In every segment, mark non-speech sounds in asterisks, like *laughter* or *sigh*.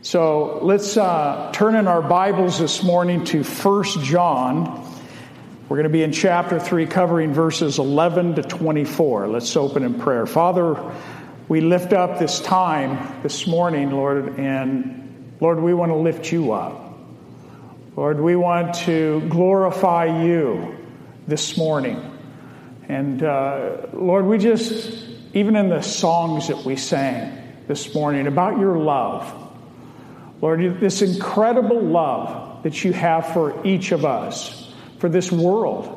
So let's uh, turn in our Bibles this morning to 1 John. We're going to be in chapter 3, covering verses 11 to 24. Let's open in prayer. Father, we lift up this time this morning, Lord, and Lord, we want to lift you up. Lord, we want to glorify you this morning. And uh, Lord, we just, even in the songs that we sang this morning about your love, Lord, this incredible love that you have for each of us, for this world.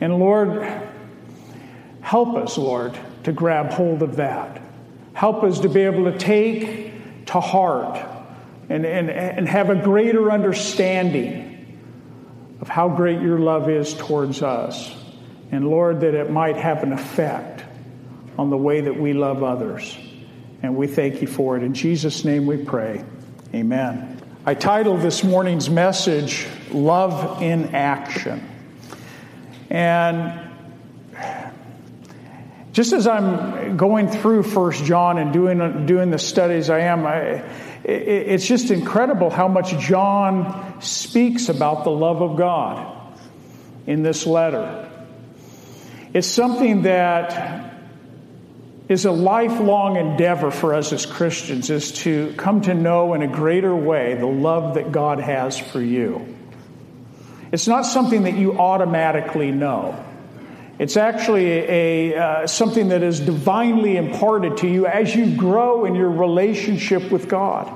And Lord, help us, Lord, to grab hold of that. Help us to be able to take to heart and, and, and have a greater understanding of how great your love is towards us. And Lord, that it might have an effect on the way that we love others. And we thank you for it. In Jesus' name we pray. Amen. I titled this morning's message, Love in Action. And just as I'm going through First John and doing, doing the studies I am, I, it, it's just incredible how much John speaks about the love of God in this letter. It's something that is a lifelong endeavor for us as Christians is to come to know in a greater way the love that God has for you. It's not something that you automatically know. It's actually a, uh, something that is divinely imparted to you as you grow in your relationship with God.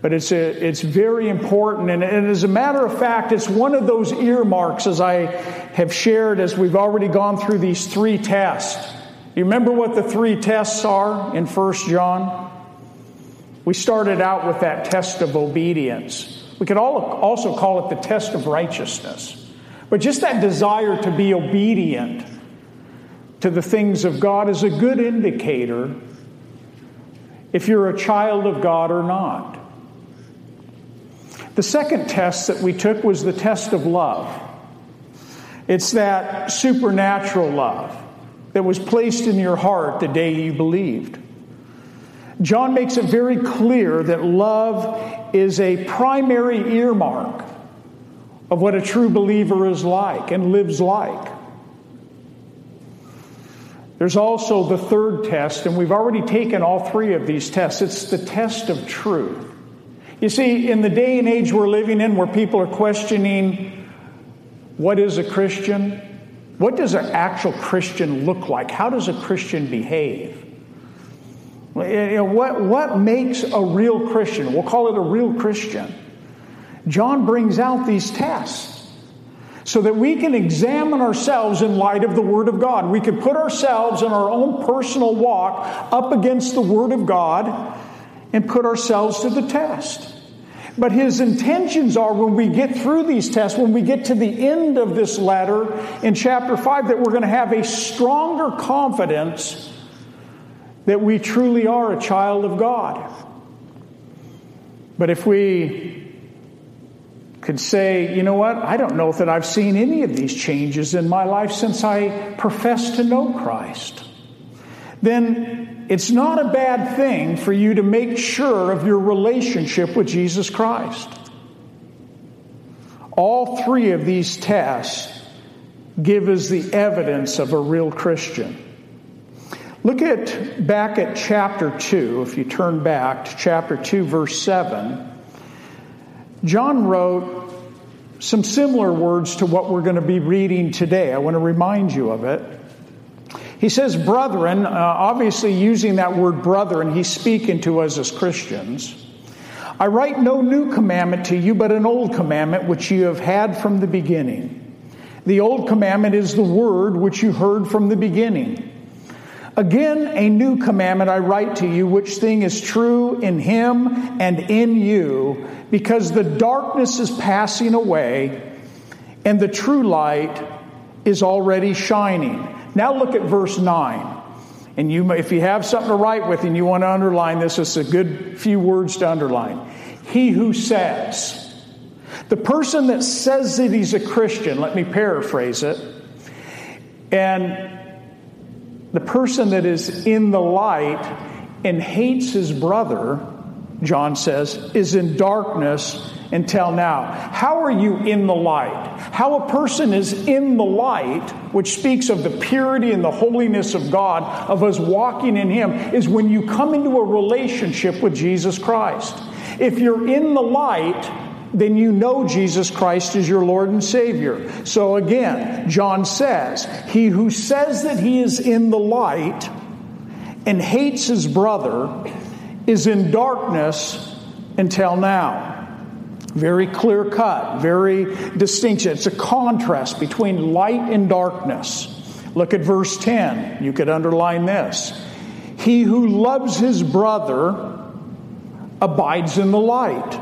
But it's, a, it's very important. And, and as a matter of fact, it's one of those earmarks, as I have shared, as we've already gone through these three tests you remember what the three tests are in 1 John? We started out with that test of obedience. We could also call it the test of righteousness. But just that desire to be obedient to the things of God is a good indicator if you're a child of God or not. The second test that we took was the test of love. It's that supernatural love that was placed in your heart the day you believed. John makes it very clear that love is a primary earmark of what a true believer is like and lives like. There's also the third test, and we've already taken all three of these tests. It's the test of truth. You see, in the day and age we're living in where people are questioning what is a Christian, what does an actual Christian look like? How does a Christian behave? What, what makes a real Christian? We'll call it a real Christian. John brings out these tests so that we can examine ourselves in light of the Word of God. We can put ourselves in our own personal walk up against the Word of God and put ourselves to the test. But his intentions are when we get through these tests, when we get to the end of this letter in chapter 5, that we're going to have a stronger confidence that we truly are a child of God. But if we could say, you know what, I don't know that I've seen any of these changes in my life since I professed to know Christ, then it's not a bad thing for you to make sure of your relationship with Jesus Christ. All three of these tests give us the evidence of a real Christian. Look at back at chapter 2, if you turn back to chapter 2, verse 7. John wrote some similar words to what we're going to be reading today. I want to remind you of it. He says, brethren, uh, obviously using that word brethren, he's speaking to us as Christians. I write no new commandment to you, but an old commandment which you have had from the beginning. The old commandment is the word which you heard from the beginning. Again, a new commandment I write to you, which thing is true in him and in you, because the darkness is passing away and the true light is already shining. Now look at verse 9. And you, if you have something to write with and you want to underline this, it's a good few words to underline. He who says, the person that says that he's a Christian, let me paraphrase it, and the person that is in the light and hates his brother John says, is in darkness until now. How are you in the light? How a person is in the light, which speaks of the purity and the holiness of God, of us walking in Him, is when you come into a relationship with Jesus Christ. If you're in the light, then you know Jesus Christ is your Lord and Savior. So again, John says, He who says that he is in the light and hates his brother is in darkness until now. Very clear cut, very distinct. It's a contrast between light and darkness. Look at verse 10. You could underline this. He who loves his brother abides in the light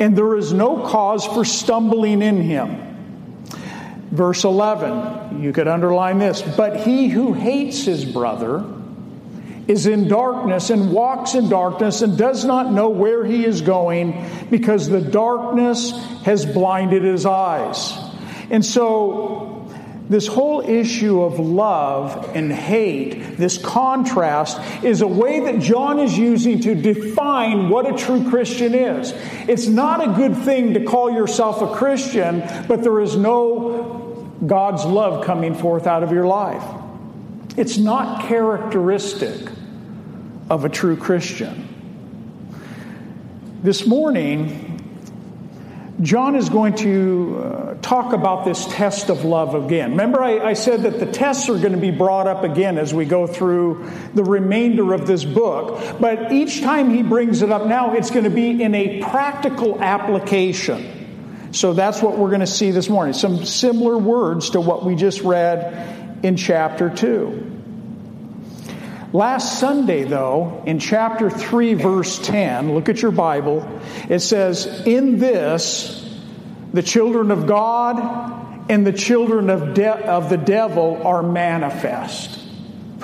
and there is no cause for stumbling in him. Verse 11, you could underline this. But he who hates his brother is in darkness and walks in darkness and does not know where he is going because the darkness has blinded his eyes. And so this whole issue of love and hate, this contrast, is a way that John is using to define what a true Christian is. It's not a good thing to call yourself a Christian, but there is no God's love coming forth out of your life. It's not characteristic of a true Christian. This morning, John is going to uh, talk about this test of love again. Remember, I, I, said that the tests are going to be brought up again as we go through the remainder of this book. But each time he brings it up now, it's going to be in a practical application. So that's what we're going to see this morning. Some similar words to what we just read in chapter 2. Last Sunday, though, in chapter 3, verse 10, look at your Bible, it says, In this, the children of God and the children of, de- of the devil are manifest.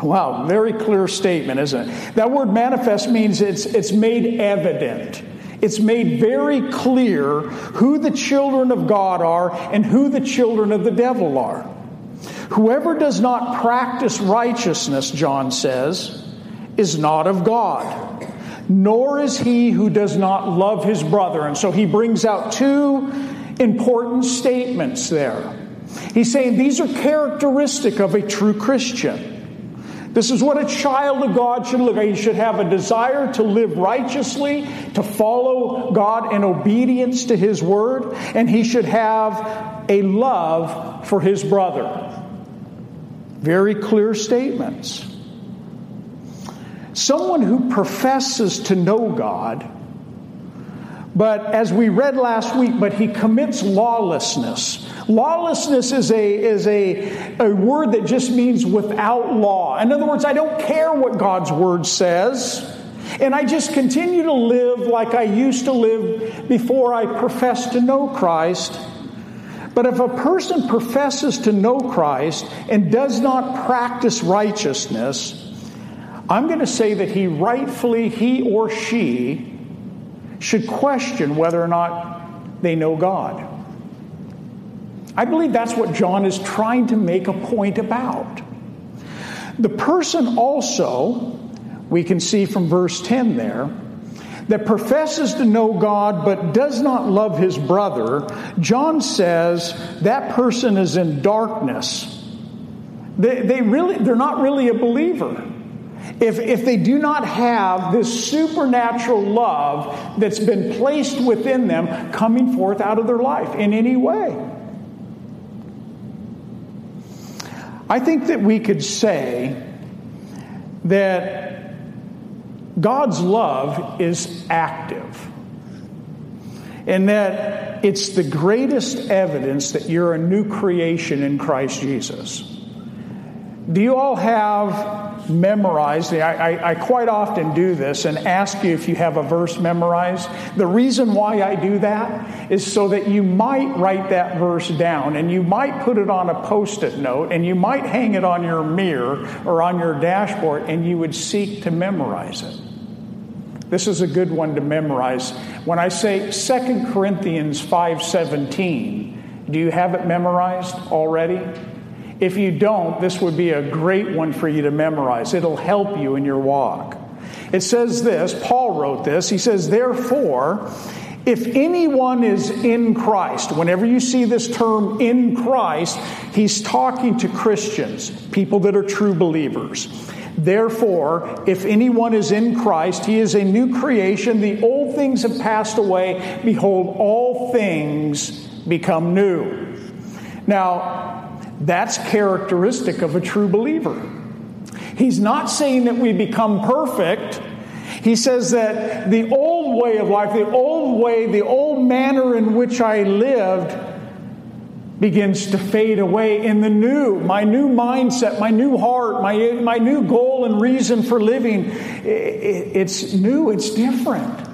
Wow, very clear statement, isn't it? That word manifest means it's, it's made evident. It's made very clear who the children of God are and who the children of the devil are. Whoever does not practice righteousness, John says, is not of God, nor is he who does not love his brother. And so he brings out two important statements there. He's saying these are characteristic of a true Christian. This is what a child of God should look like. He should have a desire to live righteously, to follow God in obedience to His word, and he should have a love for his brother. Very clear statements. Someone who professes to know God, but as we read last week, but he commits lawlessness. Lawlessness is a, is a, a word that just means without law. In other words, I don't care what God's word says. And I just continue to live like I used to live before I professed to know Christ. But if a person professes to know Christ and does not practice righteousness, I'm going to say that he rightfully, he or she, should question whether or not they know God. I believe that's what John is trying to make a point about. The person also, we can see from verse 10 there, that professes to know God but does not love his brother, John says that person is in darkness. They, they really, they're not really a believer. If, if they do not have this supernatural love that's been placed within them coming forth out of their life in any way. I think that we could say that God's love is active. And that it's the greatest evidence that you're a new creation in Christ Jesus. Do you all have memorized? I, I, I, quite often do this and ask you if you have a verse memorized. The reason why I do that is so that you might write that verse down and you might put it on a post it note and you might hang it on your mirror or on your dashboard and you would seek to memorize it. This is a good one to memorize. When I say 2 Corinthians 5:17, do you have it memorized already? If you don't, this would be a great one for you to memorize. It'll help you in your walk. It says this, Paul wrote this. He says, Therefore, if anyone is in Christ, whenever you see this term in Christ, he's talking to Christians, people that are true believers. Therefore, if anyone is in Christ, he is a new creation. The old things have passed away. Behold, all things become new. Now, that's characteristic of a true believer. He's not saying that we become perfect. He says that the old way of life, the old way, the old manner in which I lived begins to fade away in the new, my new mindset, my new heart, my, my new goal and reason for living. It's new, it's different.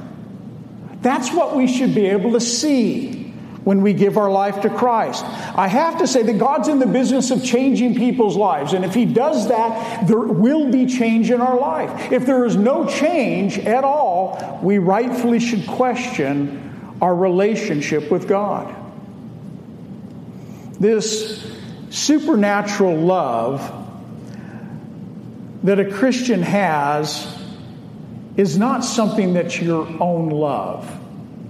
That's what we should be able to see when we give our life to Christ. I have to say that God's in the business of changing people's lives. And if He does that, there will be change in our life. If there is no change at all, we rightfully should question our relationship with God. This supernatural love that a Christian has is not something that's your own love.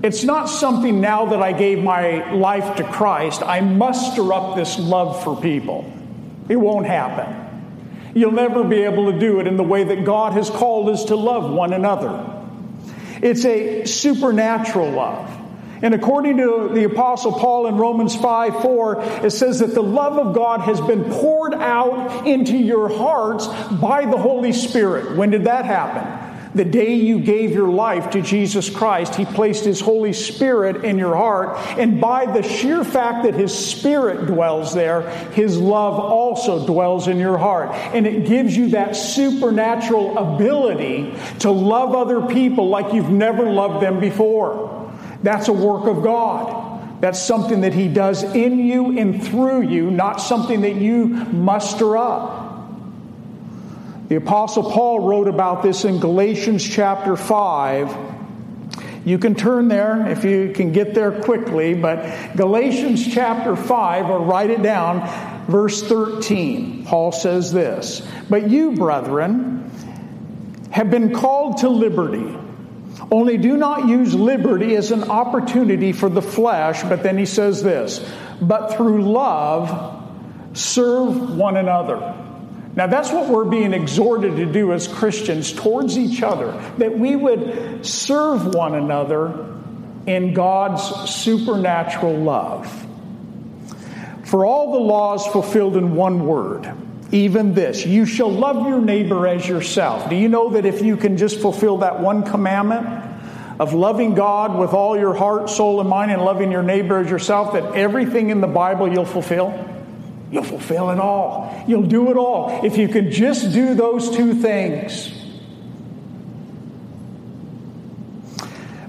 It's not something now that I gave my life to Christ, I muster up this love for people. It won't happen. You'll never be able to do it in the way that God has called us to love one another. It's a supernatural love. And according to the Apostle Paul in Romans 5 4, it says that the love of God has been poured out into your hearts by the Holy Spirit. When did that happen? The day you gave your life to Jesus Christ, He placed His Holy Spirit in your heart. And by the sheer fact that His Spirit dwells there, His love also dwells in your heart. And it gives you that supernatural ability to love other people like you've never loved them before. That's a work of God. That's something that He does in you and through you, not something that you muster up. The Apostle Paul wrote about this in Galatians chapter 5. You can turn there if you can get there quickly, but Galatians chapter 5, or write it down, verse 13. Paul says this But you, brethren, have been called to liberty. Only do not use liberty as an opportunity for the flesh, but then he says this, but through love serve one another. Now, that's what we're being exhorted to do as Christians towards each other, that we would serve one another in God's supernatural love. For all the laws fulfilled in one word, even this you shall love your neighbor as yourself. Do you know that if you can just fulfill that one commandment of loving God with all your heart, soul, and mind, and loving your neighbor as yourself, that everything in the Bible you'll fulfill? You'll fulfill it all. You'll do it all. If you can just do those two things.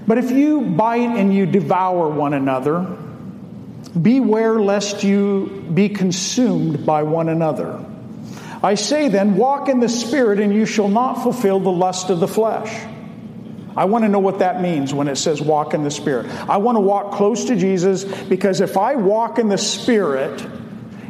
But if you bite and you devour one another, beware lest you be consumed by one another. I say then, walk in the Spirit, and you shall not fulfill the lust of the flesh. I want to know what that means when it says walk in the Spirit. I want to walk close to Jesus because if I walk in the Spirit,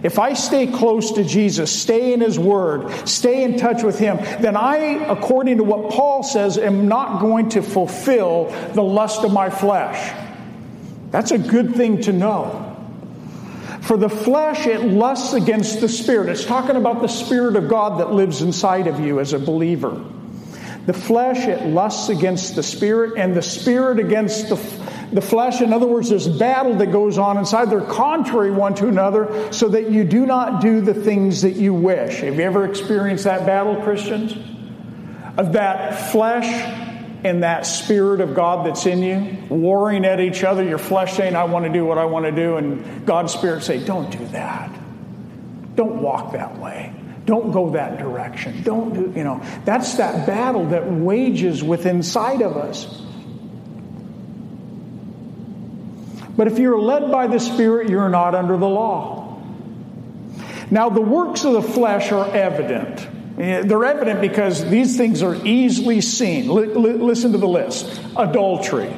if I stay close to Jesus, stay in His Word, stay in touch with Him, then I, according to what Paul says, am not going to fulfill the lust of my flesh. That's a good thing to know. For the flesh, it lusts against the Spirit. It's talking about the Spirit of God that lives inside of you as a believer. The flesh, it lusts against the Spirit, and the Spirit against the the flesh. In other words, there's battle that goes on inside. They're contrary one to another so that you do not do the things that you wish. Have you ever experienced that battle, Christians? Of that flesh and that spirit of God that's in you, warring at each other, your flesh saying, I want to do what I want to do, and God's spirit say, Don't do that. Don't walk that way. Don't go that direction. Don't do, you know, that's that battle that wages within inside of us. But if you're led by the Spirit, you're not under the law. Now, the works of the flesh are evident. They're evident because these things are easily seen. listen to the list adultery,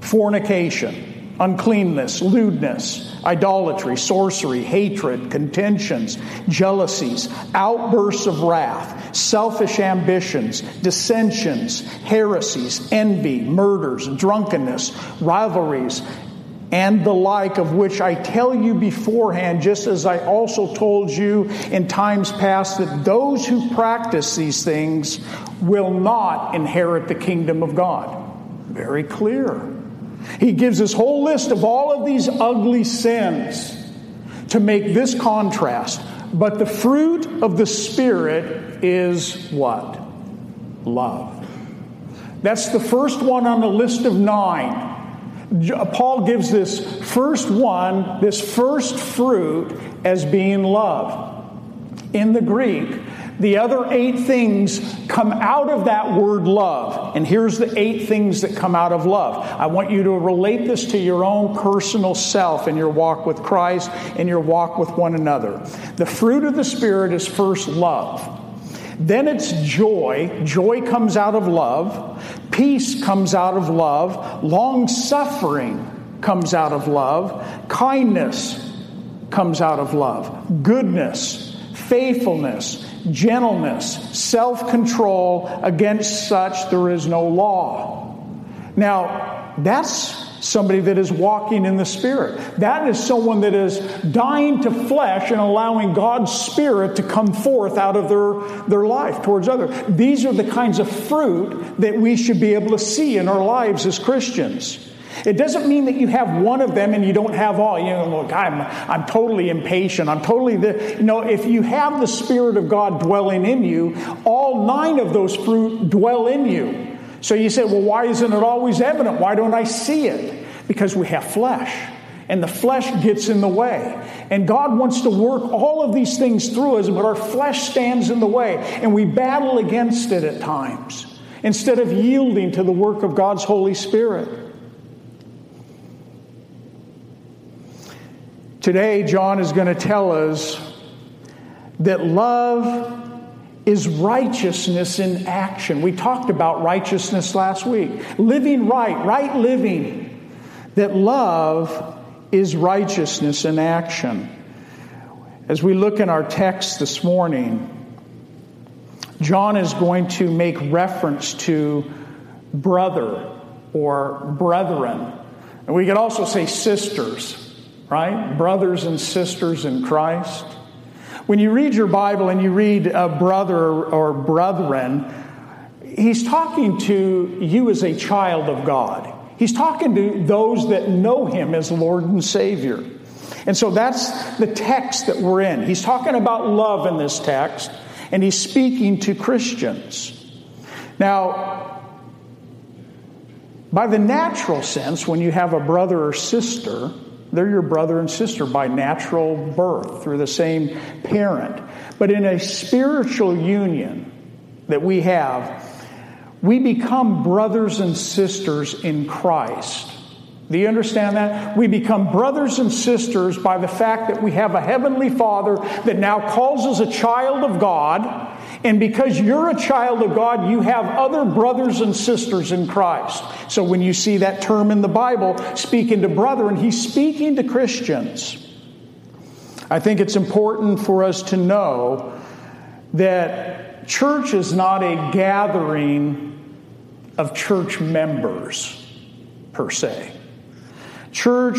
fornication, uncleanness, lewdness, idolatry, sorcery, hatred, contentions, jealousies, outbursts of wrath, selfish ambitions, dissensions, heresies, envy, murders, drunkenness, rivalries, and the like, of which I tell you beforehand, just as I also told you in times past, that those who practice these things will not inherit the kingdom of God. Very clear. He gives this whole list of all of these ugly sins to make this contrast. But the fruit of the Spirit is what? Love. That's the first one on the list of nine. Paul gives this first one, this first fruit, as being love. In the Greek, the other eight things come out of that word love. And here's the eight things that come out of love. I want you to relate this to your own personal self in your walk with Christ and your walk with one another. The fruit of the Spirit is first love. Then it's joy. Joy comes out of love. Peace comes out of love. Long suffering comes out of love. Kindness comes out of love. Goodness, faithfulness, gentleness, self control. Against such there is no law. Now, that's somebody that is walking in the Spirit. That is someone that is dying to flesh and allowing God's Spirit to come forth out of their, their life towards others. These are the kinds of fruit that we should be able to see in our lives as Christians. It doesn't mean that you have one of them and you don't have all. You know, look, I'm, I'm totally impatient. I'm totally the, you know, if you have the Spirit of God dwelling in you, all nine of those fruit dwell in you. So you say, well, why isn't it always evident? Why don't I see it? Because we have flesh. And the flesh gets in the way. And God wants to work all of these things through us, but our flesh stands in the way. And we battle against it at times instead of yielding to the work of God's Holy Spirit. Today, John is going to tell us that love is righteousness in action. We talked about righteousness last week. Living right, right living. That love is righteousness in action. As we look in our text this morning, John is going to make reference to brother or brethren. And we could also say sisters right? Brothers and sisters in Christ. When you read your Bible and you read a brother or brethren, he's talking to you as a child of God. He's talking to those that know him as Lord and Savior. And so that's the text that we're in. He's talking about love in this text, and he's speaking to Christians. Now, by the natural sense, when you have a brother or sister, they're your brother and sister by natural birth through the same parent. But in a spiritual union that we have, we become brothers and sisters in Christ. Do you understand that? We become brothers and sisters by the fact that we have a heavenly Father that now calls us a child of God and because you're a child of God, you have other brothers and sisters in Christ. So when you see that term in the Bible, speaking to brethren, he's speaking to Christians. I think it's important for us to know that church is not a gathering of church members per se. Church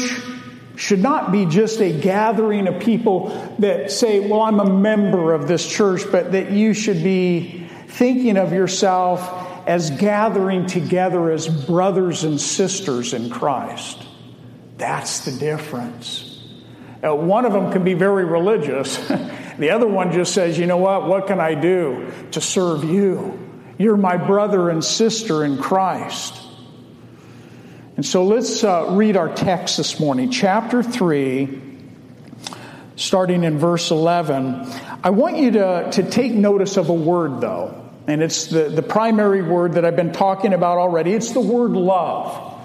should not be just a gathering of people that say, Well, I'm a member of this church, but that you should be thinking of yourself as gathering together as brothers and sisters in Christ. That's the difference. Uh, one of them can be very religious. *laughs* the other one just says, you know what? What can I do to serve you? You're my brother and sister in Christ. And so let's uh, read our text this morning, chapter 3, starting in verse 11. I want you to, to take notice of a word, though, and it's the, the primary word that I've been talking about already. It's the word love.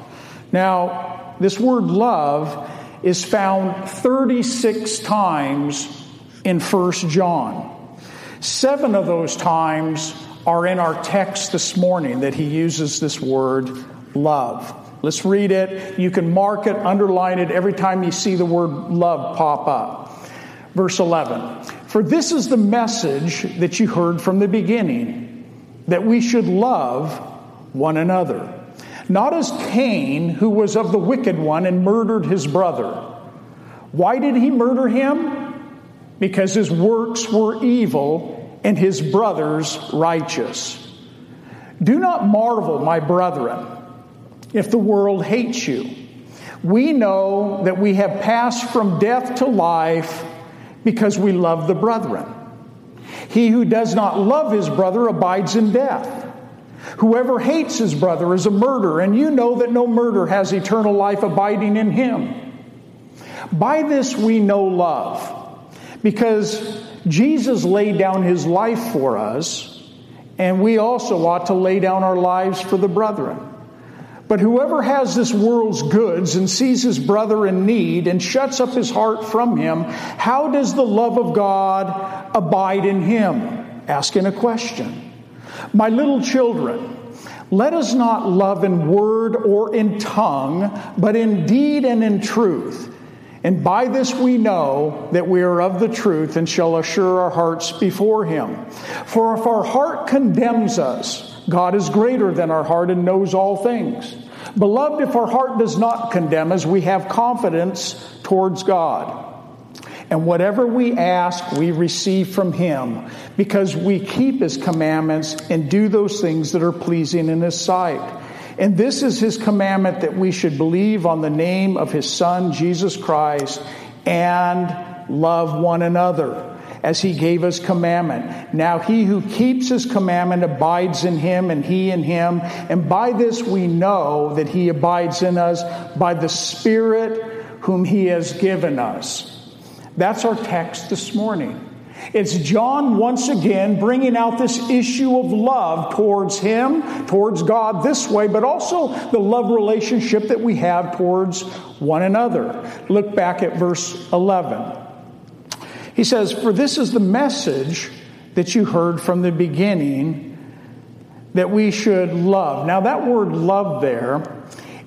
Now, this word love is found 36 times in 1 John. Seven of those times are in our text this morning that he uses this word love. Let's read it. You can mark it, underline it every time you see the word love pop up. Verse 11 For this is the message that you heard from the beginning, that we should love one another. Not as Cain, who was of the wicked one and murdered his brother. Why did he murder him? Because his works were evil and his brothers righteous. Do not marvel, my brethren, if the world hates you. We know that we have passed from death to life because we love the brethren. He who does not love his brother abides in death. Whoever hates his brother is a murderer, and you know that no murder has eternal life abiding in him. By this we know love, because Jesus laid down his life for us and we also ought to lay down our lives for the brethren. But whoever has this world's goods and sees his brother in need and shuts up his heart from him, how does the love of God abide in him? Asking a question. My little children, let us not love in word or in tongue, but in deed and in truth. And by this we know that we are of the truth and shall assure our hearts before Him. For if our heart condemns us, God is greater than our heart and knows all things. Beloved, if our heart does not condemn us, we have confidence towards God. And whatever we ask, we receive from Him because we keep His commandments and do those things that are pleasing in His sight. And this is his commandment that we should believe on the name of his son, Jesus Christ, and love one another as he gave us commandment. Now he who keeps his commandment abides in him and he in him. And by this we know that he abides in us by the Spirit whom he has given us. That's our text this morning. It's John once again bringing out this issue of love towards Him, towards God this way, but also the love relationship that we have towards one another. Look back at verse 11. He says, For this is the message that you heard from the beginning that we should love. Now, that word love there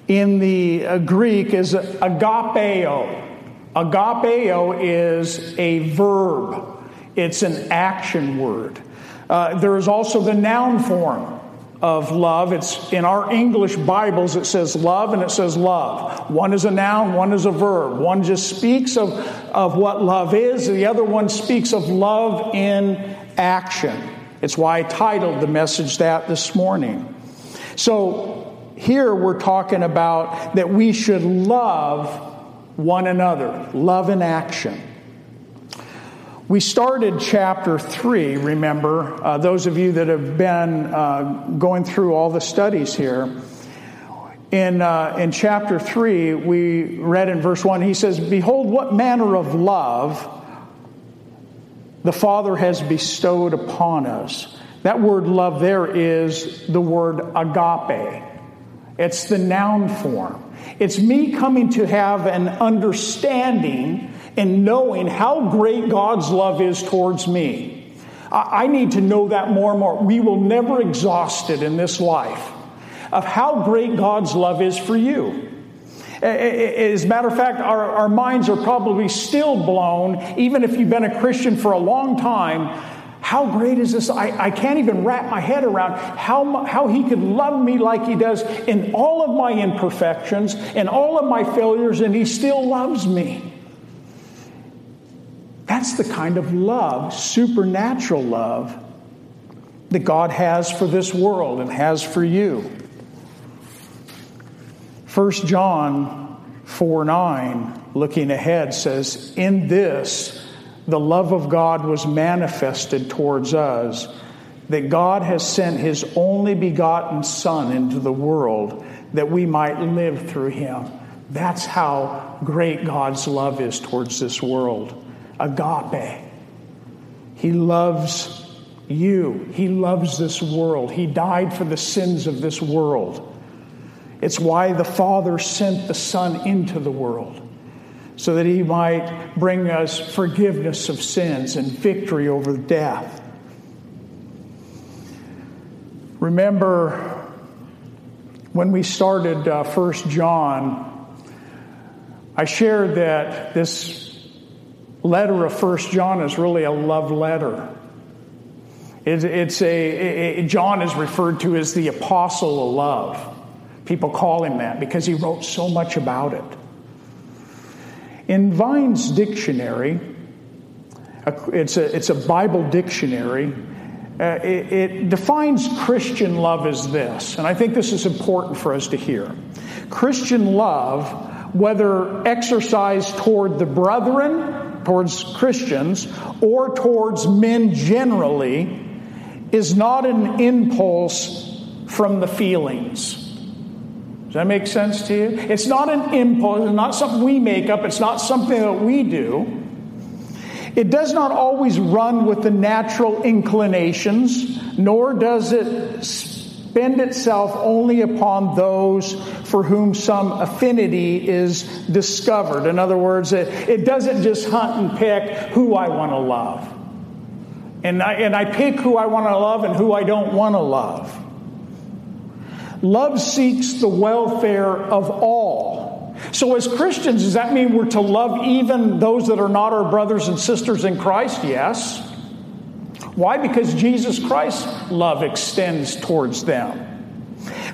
in the uh, Greek is agapeo. Agapeo is a verb. It's an action word. Uh, there is also the noun form of love. It's in our English Bibles, it says love and it says love. One is a noun, one is a verb. One just speaks of, of what love is, the other one speaks of love in action. It's why I titled the message that this morning. So here we're talking about that we should love one another, love in action. We started chapter 3, remember, uh, those of you that have been uh, going through all the studies here. In, uh, in chapter 3, we read in verse 1, he says, Behold, what manner of love the Father has bestowed upon us. That word love there is the word agape. It's the noun form. It's me coming to have an understanding and knowing how great God's love is towards me. I need to know that more and more. We will never exhaust it in this life of how great God's love is for you. As a matter of fact, our, our minds are probably still blown, even if you've been a Christian for a long time. How great is this? I, I can't even wrap my head around how, how he could love me like he does in all of my imperfections and all of my failures, and he still loves me. That's the kind of love, supernatural love, that God has for this world and has for you. 1 John 4 9, looking ahead, says, In this, the love of God was manifested towards us, that God has sent his only begotten Son into the world that we might live through him. That's how great God's love is towards this world agape. He loves you. He loves this world. He died for the sins of this world. It's why the Father sent the Son into the world, so that He might bring us forgiveness of sins and victory over death. Remember When we started uh, First John, I shared that this letter of First John is really a love letter. It's, a, it, John is referred to as the apostle of love. People call him that because he wrote so much about it. In Vine's dictionary, it's a, it's a Bible dictionary, uh, it, it defines Christian love as this, and I think this is important for us to hear. Christian love, whether exercised toward the brethren, towards Christians, or towards men generally, is not an impulse from the feelings. Does that make sense to you? It's not an impulse, it's not something we make up, it's not something that we do. It does not always run with the natural inclinations, nor does it spend itself only upon those for whom some affinity is discovered. In other words, it, it doesn't just hunt and pick who I want to love. And I, and I pick who I want to love and who I don't want to love. Love seeks the welfare of all. So, as Christians, does that mean we're to love even those that are not our brothers and sisters in Christ? Yes. Why? Because Jesus Christ's love extends towards them.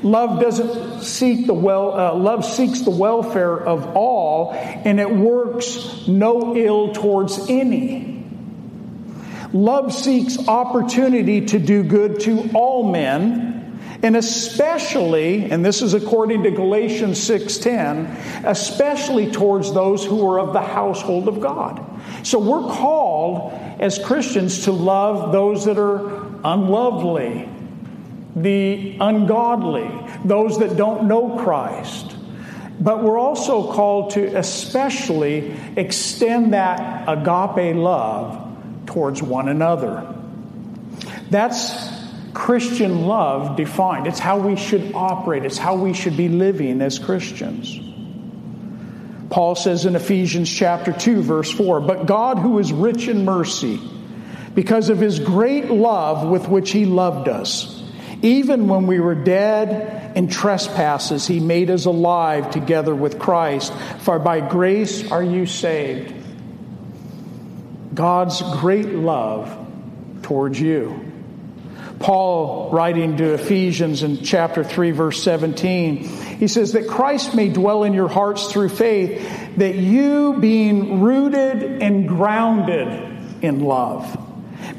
Love doesn't seek the well. Uh, love seeks the welfare of all, and it works no ill towards any. Love seeks opportunity to do good to all men, and especially, and this is according to Galatians 6:10, especially towards those who are of the household of God. So we're called as Christians to love those that are unlovely, the ungodly, those that don't know Christ. But we're also called to especially extend that agape love towards one another. That's Christian love defined. It's how we should operate, it's how we should be living as Christians. Paul says in Ephesians chapter 2 verse 4, "But God who is rich in mercy, because of his great love with which he loved us, even when we were dead in trespasses, he made us alive together with Christ, for by grace are you saved." God's great love towards you. Paul, writing to Ephesians in chapter 3, verse 17, he says that Christ may dwell in your hearts through faith, that you, being rooted and grounded in love,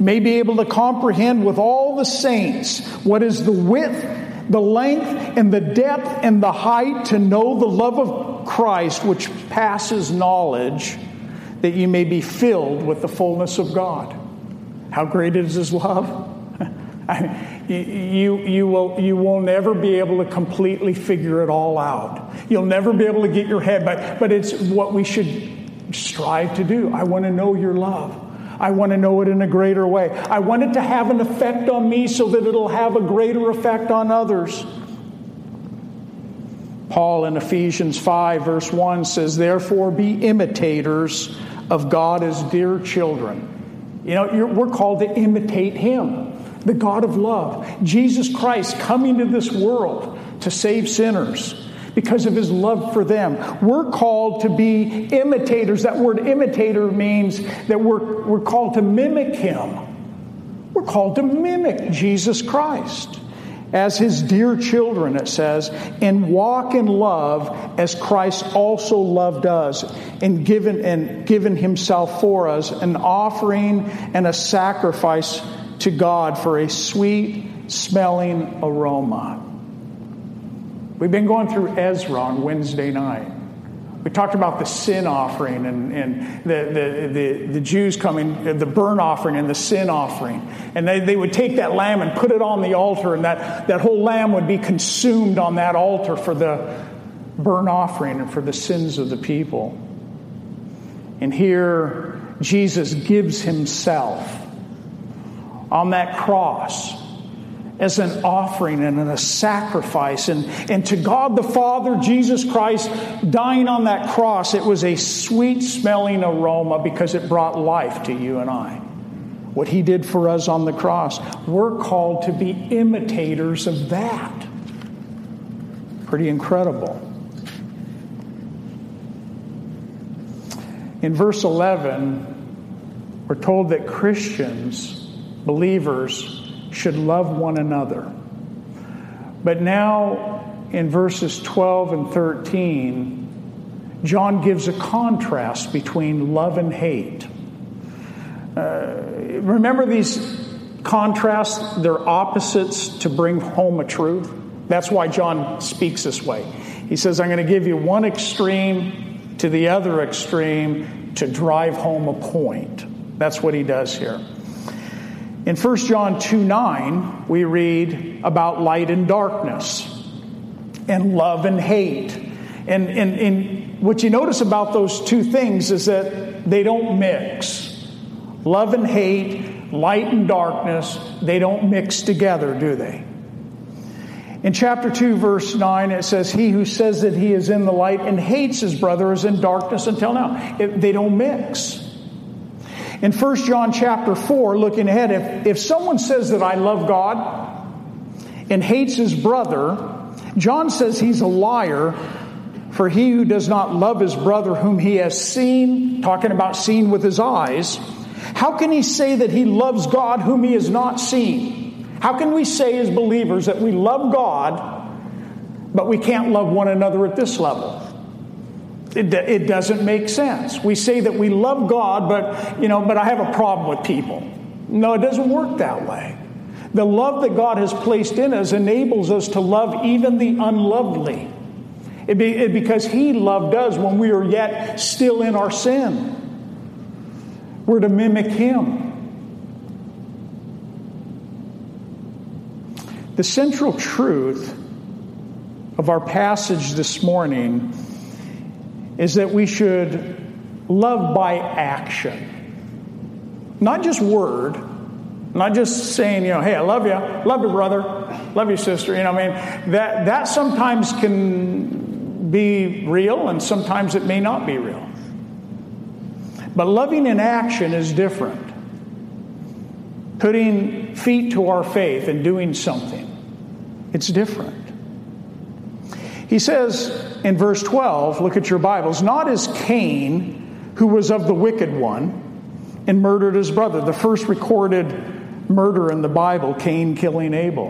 may be able to comprehend with all the saints what is the width, the length, and the depth and the height to know the love of Christ, which passes knowledge that you may be filled with the fullness of God. How great is His love? *laughs* you, you, will, you will never be able to completely figure it all out. You'll never be able to get your head back, but it's what we should strive to do. I want to know your love. I want to know it in a greater way. I want it to have an effect on me so that it'll have a greater effect on others. Paul in Ephesians 5, verse 1 says, Therefore be imitators of God as dear children. You know, we're called to imitate Him, the God of love. Jesus Christ coming to this world to save sinners because of His love for them. We're called to be imitators. That word imitator means that we're, we're called to mimic Him. We're called to mimic Jesus Christ as his dear children, it says, and walk in love as Christ also loved us and given, and given himself for us, an offering and a sacrifice to God for a sweet smelling aroma. We've been going through Ezra on Wednesday night. We talked about the sin offering and, and the, the, the, the, Jews coming, the burnt offering and the sin offering. And they, they would take that lamb and put it on the altar, and that, that whole lamb would be consumed on that altar for the burnt offering and for the sins of the people. And here, Jesus gives himself on that cross as an offering and a sacrifice. And, and to God the Father, Jesus Christ dying on that cross, it was a sweet smelling aroma because it brought life to you and I. What he did for us on the cross. We're called to be imitators of that. Pretty incredible. In verse 11, we're told that Christians, believers, should love one another. But now in verses 12 and 13, John gives a contrast between love and hate. Uh, remember these contrasts? They're opposites to bring home a truth. That's why John speaks this way. He says, I'm going to give you one extreme to the other extreme to drive home a point. That's what he does here. In 1 John 2 9, we read about light and darkness, and love and hate. And, and, and what you notice about those two things is that they don't mix. Love and hate, light and darkness, they don't mix together, do they? In chapter 2, verse 9, it says, He who says that he is in the light and hates his brother is in darkness until now. It, they don't mix. In 1 John chapter 4, looking ahead, if, if someone says that I love God and hates his brother, John says he's a liar, for he who does not love his brother whom he has seen, talking about seen with his eyes, how can he say that he loves God whom he has not seen? How can we say as believers that we love God, but we can't love one another at this level? It, it doesn't make sense. We say that we love God, but, you know, but I have a problem with people. No, it doesn't work that way. The love that God has placed in us enables us to love even the unlovely. It be, it, because He loved us when we were yet still in our sin. We're to mimic Him. The central truth of our passage this morning is that we should love by action. Not just word, not just saying, you know, hey, I love you, love your brother, love your sister. You know, I mean, that, that sometimes can be real and sometimes it may not be real. But loving in action is different. Putting feet to our faith and doing something, it's different. He says in verse 12, look at your Bibles, not as Cain, who was of the wicked one and murdered his brother. The first recorded murder in the Bible, Cain killing Abel.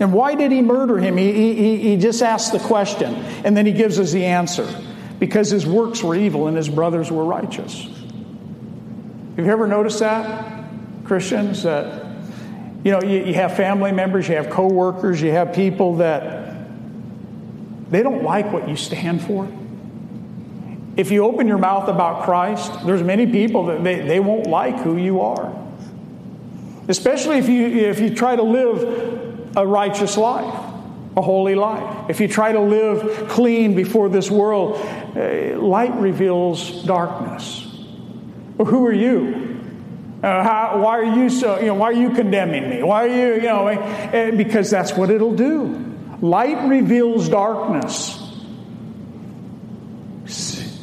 And why did he murder him? He, he, he just asked the question, and then he gives us the answer. Because his works were evil and his brothers were righteous. Have you ever noticed that, Christians? That, you know, you, you have family members, you have coworkers, you have people that they don't like what you stand for. If you open your mouth about Christ, there's many people that they, they won't like who you are. Especially if you, if you try to live a righteous life, a holy life. If you try to live clean before this world, uh, light reveals darkness. Well, who are you? Uh, how, why are you so, you know, why are you condemning me? Why are you, you know, uh, because that's what it'll do. Light reveals darkness.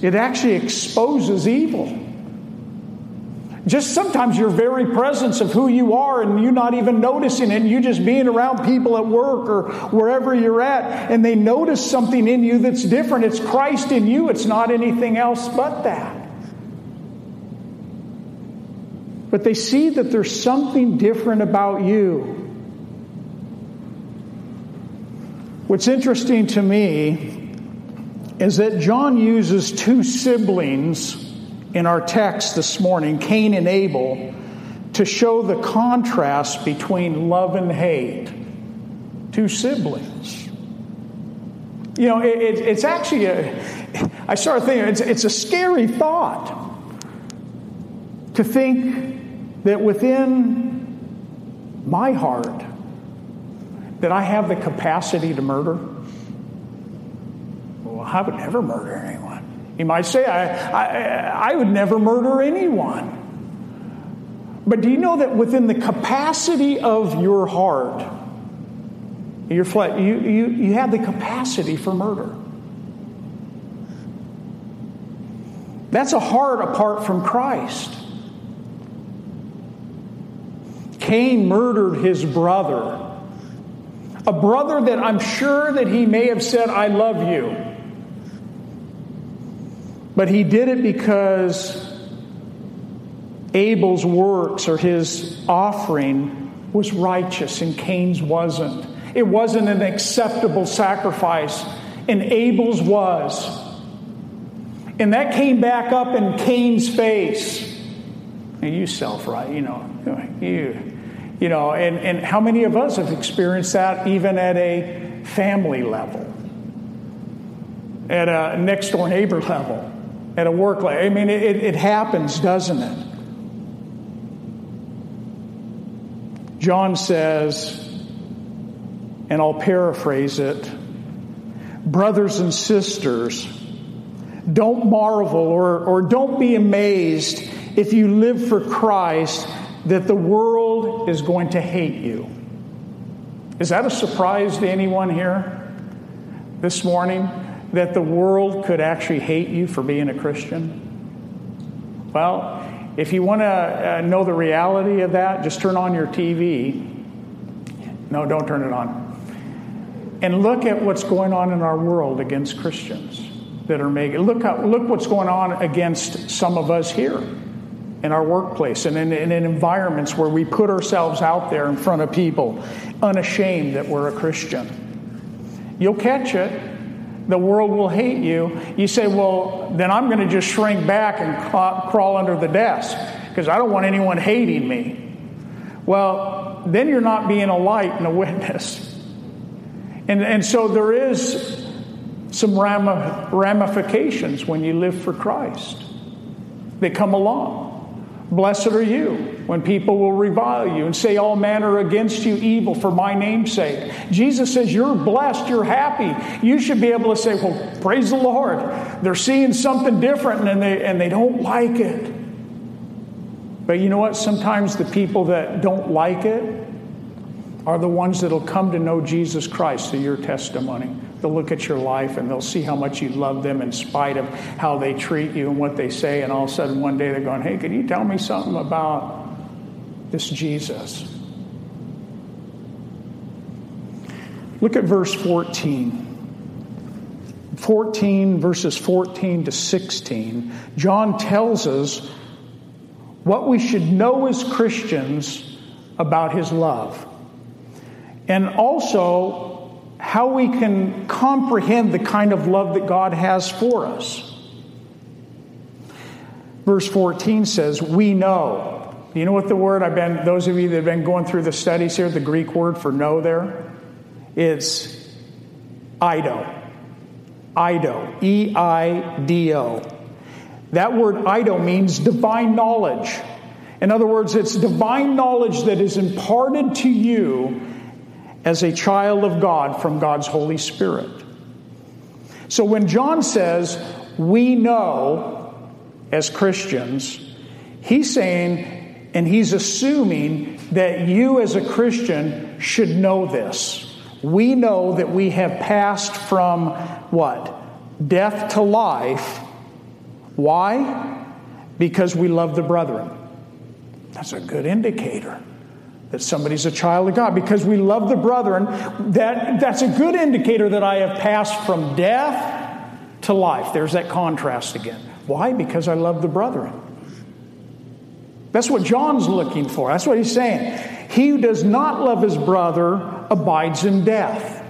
It actually exposes evil. Just sometimes your very presence of who you are and you not even noticing it, and you just being around people at work or wherever you're at, and they notice something in you that's different. It's Christ in you, it's not anything else but that. But they see that there's something different about you. What's interesting to me is that John uses two siblings in our text this morning, Cain and Abel, to show the contrast between love and hate. Two siblings. You know, it, it, it's actually a, I started thinking, it's, it's a scary thought to think that within my heart, that I have the capacity to murder? Well, I would never murder anyone. You might say, I, I, I would never murder anyone. But do you know that within the capacity of your heart, your flesh, you, you, you have the capacity for murder? That's a heart apart from Christ. Cain murdered his brother A brother that I'm sure that he may have said, I love you. But he did it because Abel's works or his offering was righteous and Cain's wasn't. It wasn't an acceptable sacrifice, and Abel's was. And that came back up in Cain's face. And you self right, you know, you you know, and, and how many of us have experienced that even at a family level, at a next door neighbor level, at a work level? I mean, it, it happens, doesn't it? John says, and I'll paraphrase it brothers and sisters, don't marvel or, or don't be amazed if you live for Christ that the world is going to hate you. Is that a surprise to anyone here this morning that the world could actually hate you for being a Christian? Well, if you want to uh, know the reality of that, just turn on your TV. No, don't turn it on. And look at what's going on in our world against Christians that are making. Look, look what's going on against some of us here in our workplace and in, in, environments where we put ourselves out there in front of people, unashamed that we're a Christian. You'll catch it. The world will hate you. You say, well, then I'm going to just shrink back and crawl under the desk because I don't want anyone hating me. Well, then you're not being a light and a witness. And, and so there is some ramifications when you live for Christ. They come along. Blessed are you when people will revile you and say all manner against you evil for my name's sake. Jesus says, You're blessed, you're happy. You should be able to say, Well, praise the Lord. They're seeing something different and they, and they don't like it. But you know what? Sometimes the people that don't like it are the ones that'll come to know Jesus Christ through your testimony. They'll look at your life and they'll see how much you love them in spite of how they treat you and what they say. And all of a sudden, one day they're going, Hey, can you tell me something about this Jesus? Look at verse 14. 14, verses 14 to 16. John tells us what we should know as Christians about his love. And also how we can comprehend the kind of love that God has for us. Verse 14 says, We know. You know what the word I've been, those of you that have been going through the studies here, the Greek word for know there? It's eido. eido. E I D O. That word eido means divine knowledge. In other words, it's divine knowledge that is imparted to you as a child of God from God's Holy Spirit. So when John says, we know as Christians, he's saying, and he's assuming that you as a Christian should know this. We know that we have passed from what? Death to life. Why? Because we love the brethren. That's a good indicator that somebody's a child of God. Because we love the brethren, that, that's a good indicator that I have passed from death to life. There's that contrast again. Why? Because I love the brethren. That's what John's looking for. That's what he's saying. He who does not love his brother abides in death.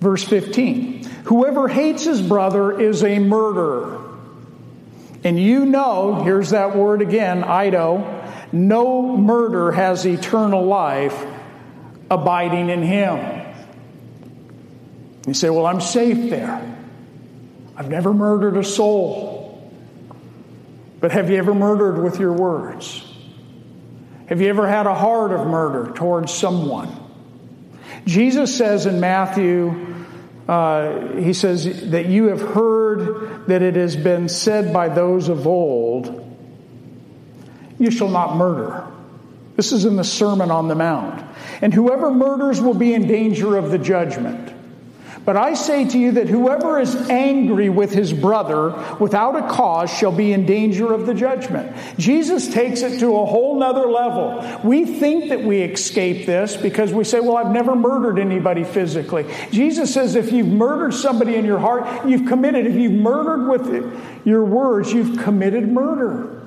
Verse 15 Whoever hates his brother is a murderer. And you know, here's that word again, eido, no murder has eternal life abiding in him. You say, Well, I'm safe there. I've never murdered a soul. But have you ever murdered with your words? Have you ever had a heart of murder towards someone? Jesus says in Matthew, uh, he says that you have heard that it has been said by those of old, you shall not murder. This is in the Sermon on the Mount. And whoever murders will be in danger of the judgment. But I say to you that whoever is angry with his brother without a cause shall be in danger of the judgment. Jesus takes it to a whole nother level. We think that we escape this because we say, well, I've never murdered anybody physically. Jesus says if you've murdered somebody in your heart, you've committed. If you've murdered with your words, you've committed murder.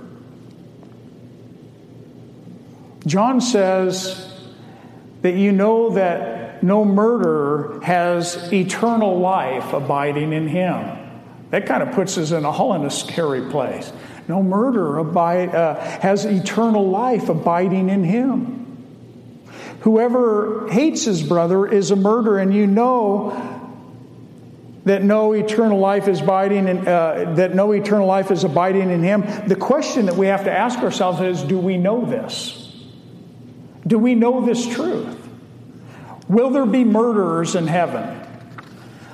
John says that you know that no murderer has eternal life abiding in him. That kind of puts us in a whole in a scary place. No murderer abide, uh, has eternal life abiding in him. Whoever hates his brother is a murderer, and you know that no eternal life is abiding in, uh, that no eternal life is abiding in him. The question that we have to ask ourselves is: Do we know this? Do we know this truth? Will there be murderers in heaven?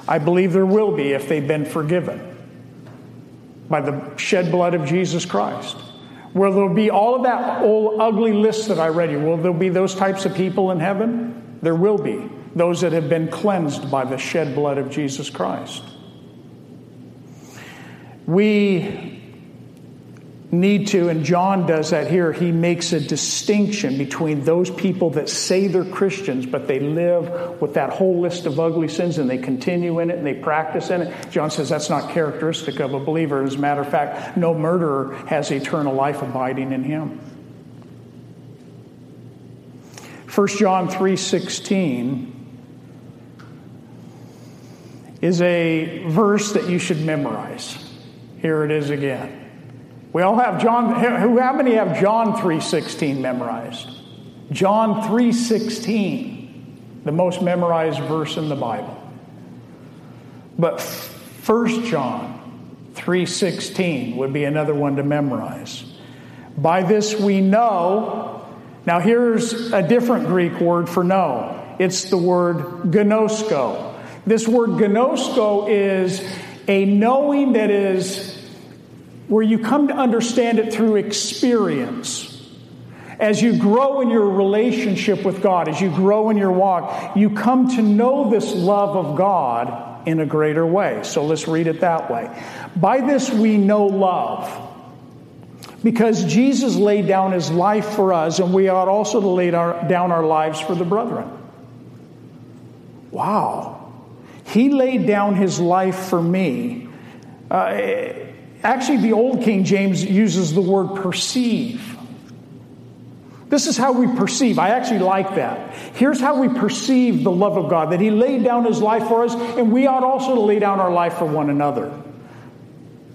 I believe there will be if they've been forgiven by the shed blood of Jesus Christ. Will there be all of that old ugly list that I read you? Will there be those types of people in heaven? There will be. Those that have been cleansed by the shed blood of Jesus Christ. We need to, and John does that here, he makes a distinction between those people that say they're Christians, but they live with that whole list of ugly sins and they continue in it and they practice in it. John says that's not characteristic of a believer. As a matter of fact, no murderer has eternal life abiding in him. 1 John 3:16 is a verse that you should memorize. Here it is again. We all have John, who, how many have John 3.16 memorized? John 3.16, the most memorized verse in the Bible. But 1 John 3.16 would be another one to memorize. By this we know, now here's a different Greek word for know. It's the word gnosko. This word gnosko is a knowing that is where you come to understand it through experience. As you grow in your relationship with God, as you grow in your walk, you come to know this love of God in a greater way. So let's read it that way. By this we know love. Because Jesus laid down his life for us, and we ought also to lay down our lives for the brethren. Wow. He laid down his life for me. Uh, Actually, the Old King James uses the word perceive. This is how we perceive. I actually like that. Here's how we perceive the love of God that He laid down His life for us, and we ought also to lay down our life for one another.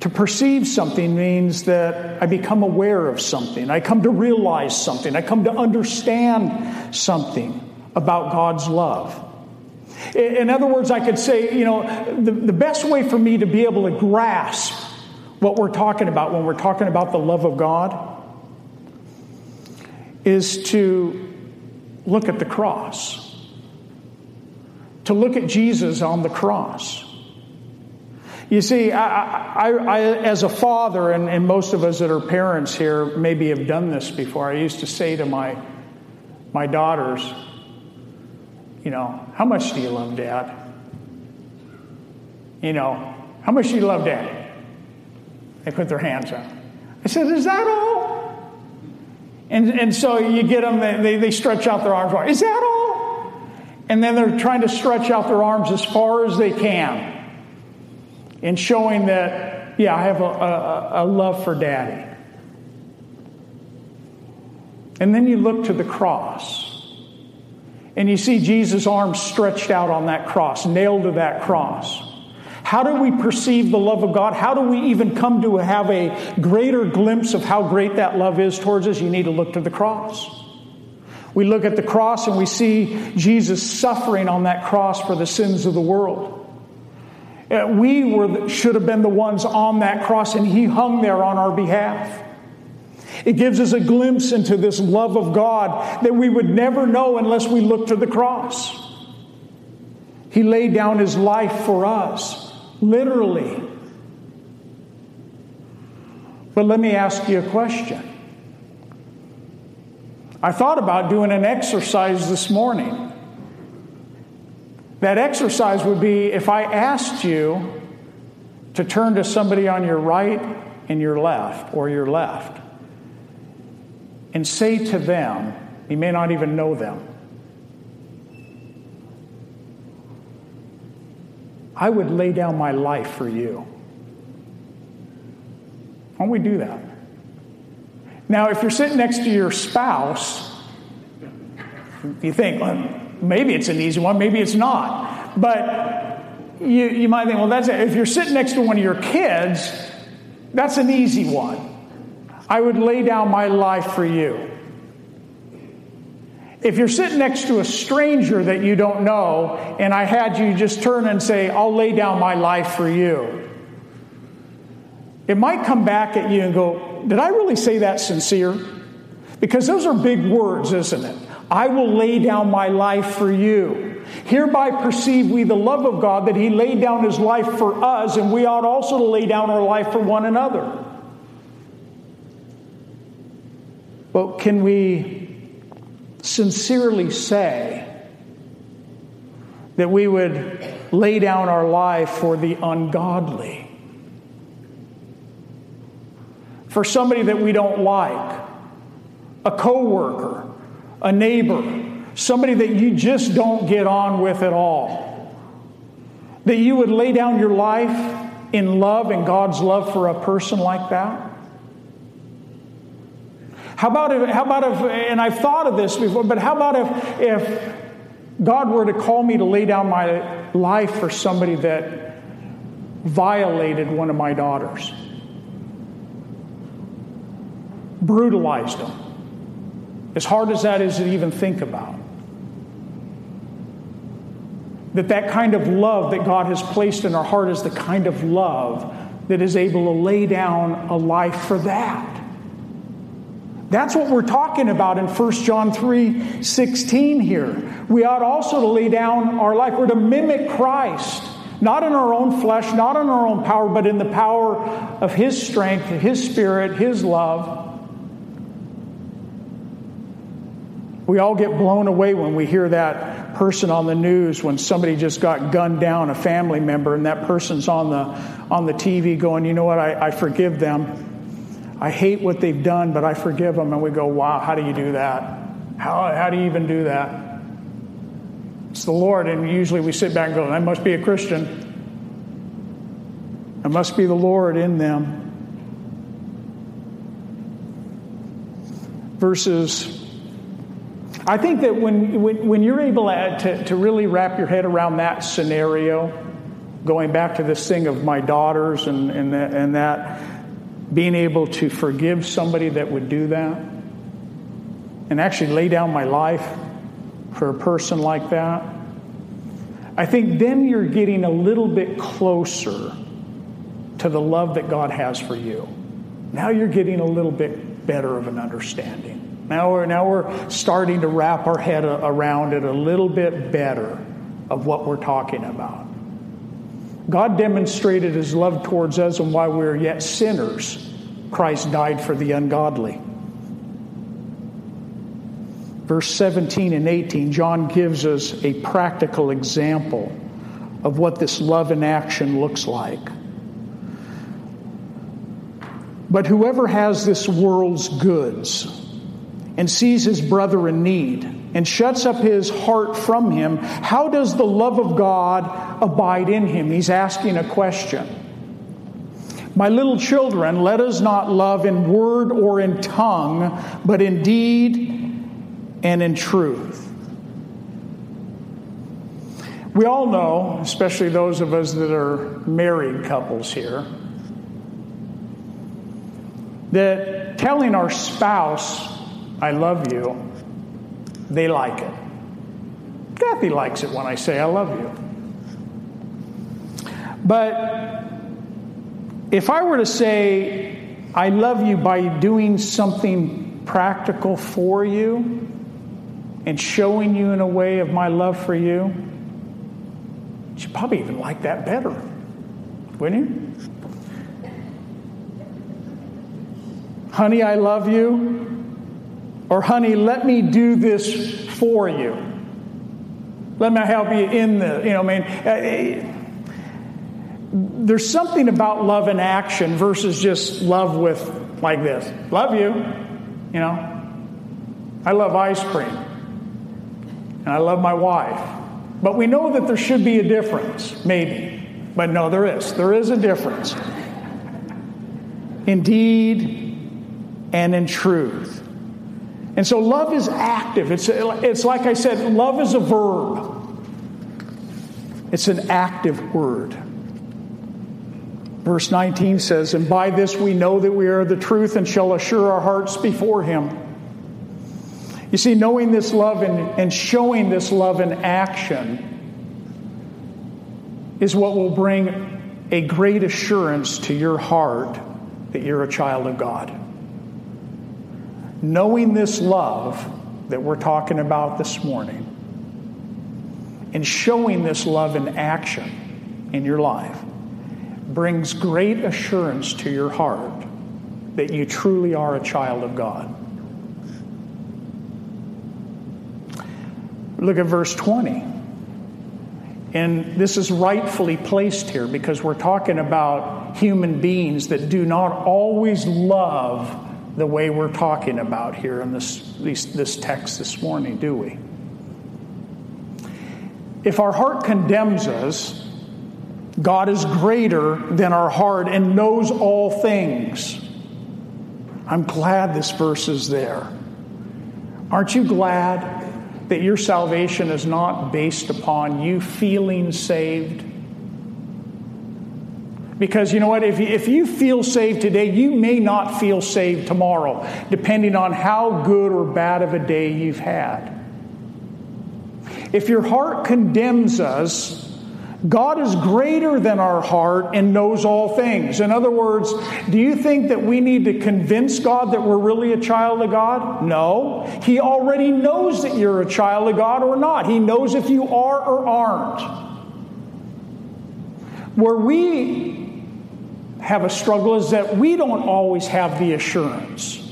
To perceive something means that I become aware of something, I come to realize something, I come to understand something about God's love. In other words, I could say, you know, the, the best way for me to be able to grasp what we're talking about when we're talking about the love of God is to look at the cross, to look at Jesus on the cross. You see, I, I, I, as a father, and, and most of us that are parents here maybe have done this before, I used to say to my, my daughters, you know, how much do you love dad? You know, how much do you love dad? They put their hands up. I said, Is that all? And, and so you get them, they, they stretch out their arms. Is that all? And then they're trying to stretch out their arms as far as they can and showing that, yeah, I have a, a, a love for daddy. And then you look to the cross. And you see Jesus' arms stretched out on that cross, nailed to that cross. How do we perceive the love of God? How do we even come to have a greater glimpse of how great that love is towards us? You need to look to the cross. We look at the cross and we see Jesus suffering on that cross for the sins of the world. Uh, we were, should have been the ones on that cross, and He hung there on our behalf. It gives us a glimpse into this love of God that we would never know unless we look to the cross. He laid down His life for us literally. But let me ask you a question. I thought about doing an exercise this morning. That exercise would be if I asked you to turn to somebody on your right and your left, or your left, and say to them, you may not even know them, I would lay down my life for you. Why don't we do that? Now, if you're sitting next to your spouse, you think, well, maybe it's an easy one, maybe it's not. But you, you might think, well, that's it. If you're sitting next to one of your kids, that's an easy one. I would lay down my life for you. If you're sitting next to a stranger that you don't know, and I had you just turn and say, I'll lay down my life for you, it might come back at you and go, Did I really say that sincere? Because those are big words, isn't it? I will lay down my life for you. Hereby perceive we the love of God that He laid down His life for us, and we ought also to lay down our life for one another. But can we sincerely say that we would lay down our life for the ungodly? For somebody that we don't like, a coworker, a neighbor, somebody that you just don't get on with at all. That you would lay down your life in love and God's love for a person like that? How about if, how about if, and I've thought of this before, but how about if, if God were to call me to lay down my life for somebody that violated one of my daughters, brutalized them? As hard as that is to even think about. That that kind of love that God has placed in our heart is the kind of love that is able to lay down a life for that. That's what we're talking about in 1 John 3 16 here. We ought also to lay down our life. We're to mimic Christ, not in our own flesh, not in our own power, but in the power of His strength, His Spirit, His love. We all get blown away when we hear that person on the news when somebody just got gunned down, a family member, and that person's on the, on the TV going, you know what, I, I forgive them. I hate what they've done, but I forgive them. And we go, wow, how do you do that? How, how do you even do that? It's the Lord. And usually we sit back and go, I must be a Christian. It must be the Lord in them. Verses I think that when, when, when you're able to, to really wrap your head around that scenario, going back to this thing of my daughters and, and, and that, being able to forgive somebody that would do that, and actually lay down my life for a person like that, I think then you're getting a little bit closer to the love that God has for you. Now you're getting a little bit better of an understanding. Now we're, now we're starting to wrap our head around it a little bit better of what we're talking about. God demonstrated his love towards us, and while we were yet sinners, Christ died for the ungodly. Verse 17 and 18, John gives us a practical example of what this love in action looks like. But whoever has this world's goods, and sees his brother in need and shuts up his heart from him, how does the love of God abide in him? He's asking a question. My little children, let us not love in word or in tongue, but in deed and in truth. We all know, especially those of us that are married couples here, that telling our spouse I love you, they like it. Kathy likes it when I say I love you. But if I were to say I love you by doing something practical for you and showing you in a way of my love for you, you'd probably even like that better, wouldn't you? Honey, I love you. Or, honey, let me do this for you. Let me help you in the, you know, I mean, uh, there's something about love in action versus just love with like this. Love you, you know. I love ice cream. And I love my wife. But we know that there should be a difference, maybe. But no, there is. There is a difference. Indeed and in truth. And so love is active. It's, it's like I said, love is a verb, it's an active word. Verse 19 says, And by this we know that we are the truth and shall assure our hearts before Him. You see, knowing this love and, and showing this love in action is what will bring a great assurance to your heart that you're a child of God. Knowing this love that we're talking about this morning and showing this love in action in your life brings great assurance to your heart that you truly are a child of God. Look at verse 20. And this is rightfully placed here because we're talking about human beings that do not always love the way we're talking about here in this, this text this morning, do we? If our heart condemns us, God is greater than our heart and knows all things. I'm glad this verse is there. Aren't you glad that your salvation is not based upon you feeling saved? Because you know what? If you, if you feel saved today, you may not feel saved tomorrow, depending on how good or bad of a day you've had. If your heart condemns us, God is greater than our heart and knows all things. In other words, do you think that we need to convince God that we're really a child of God? No. He already knows that you're a child of God or not. He knows if you are or aren't. Where we have a struggle is that we don't always have the assurance.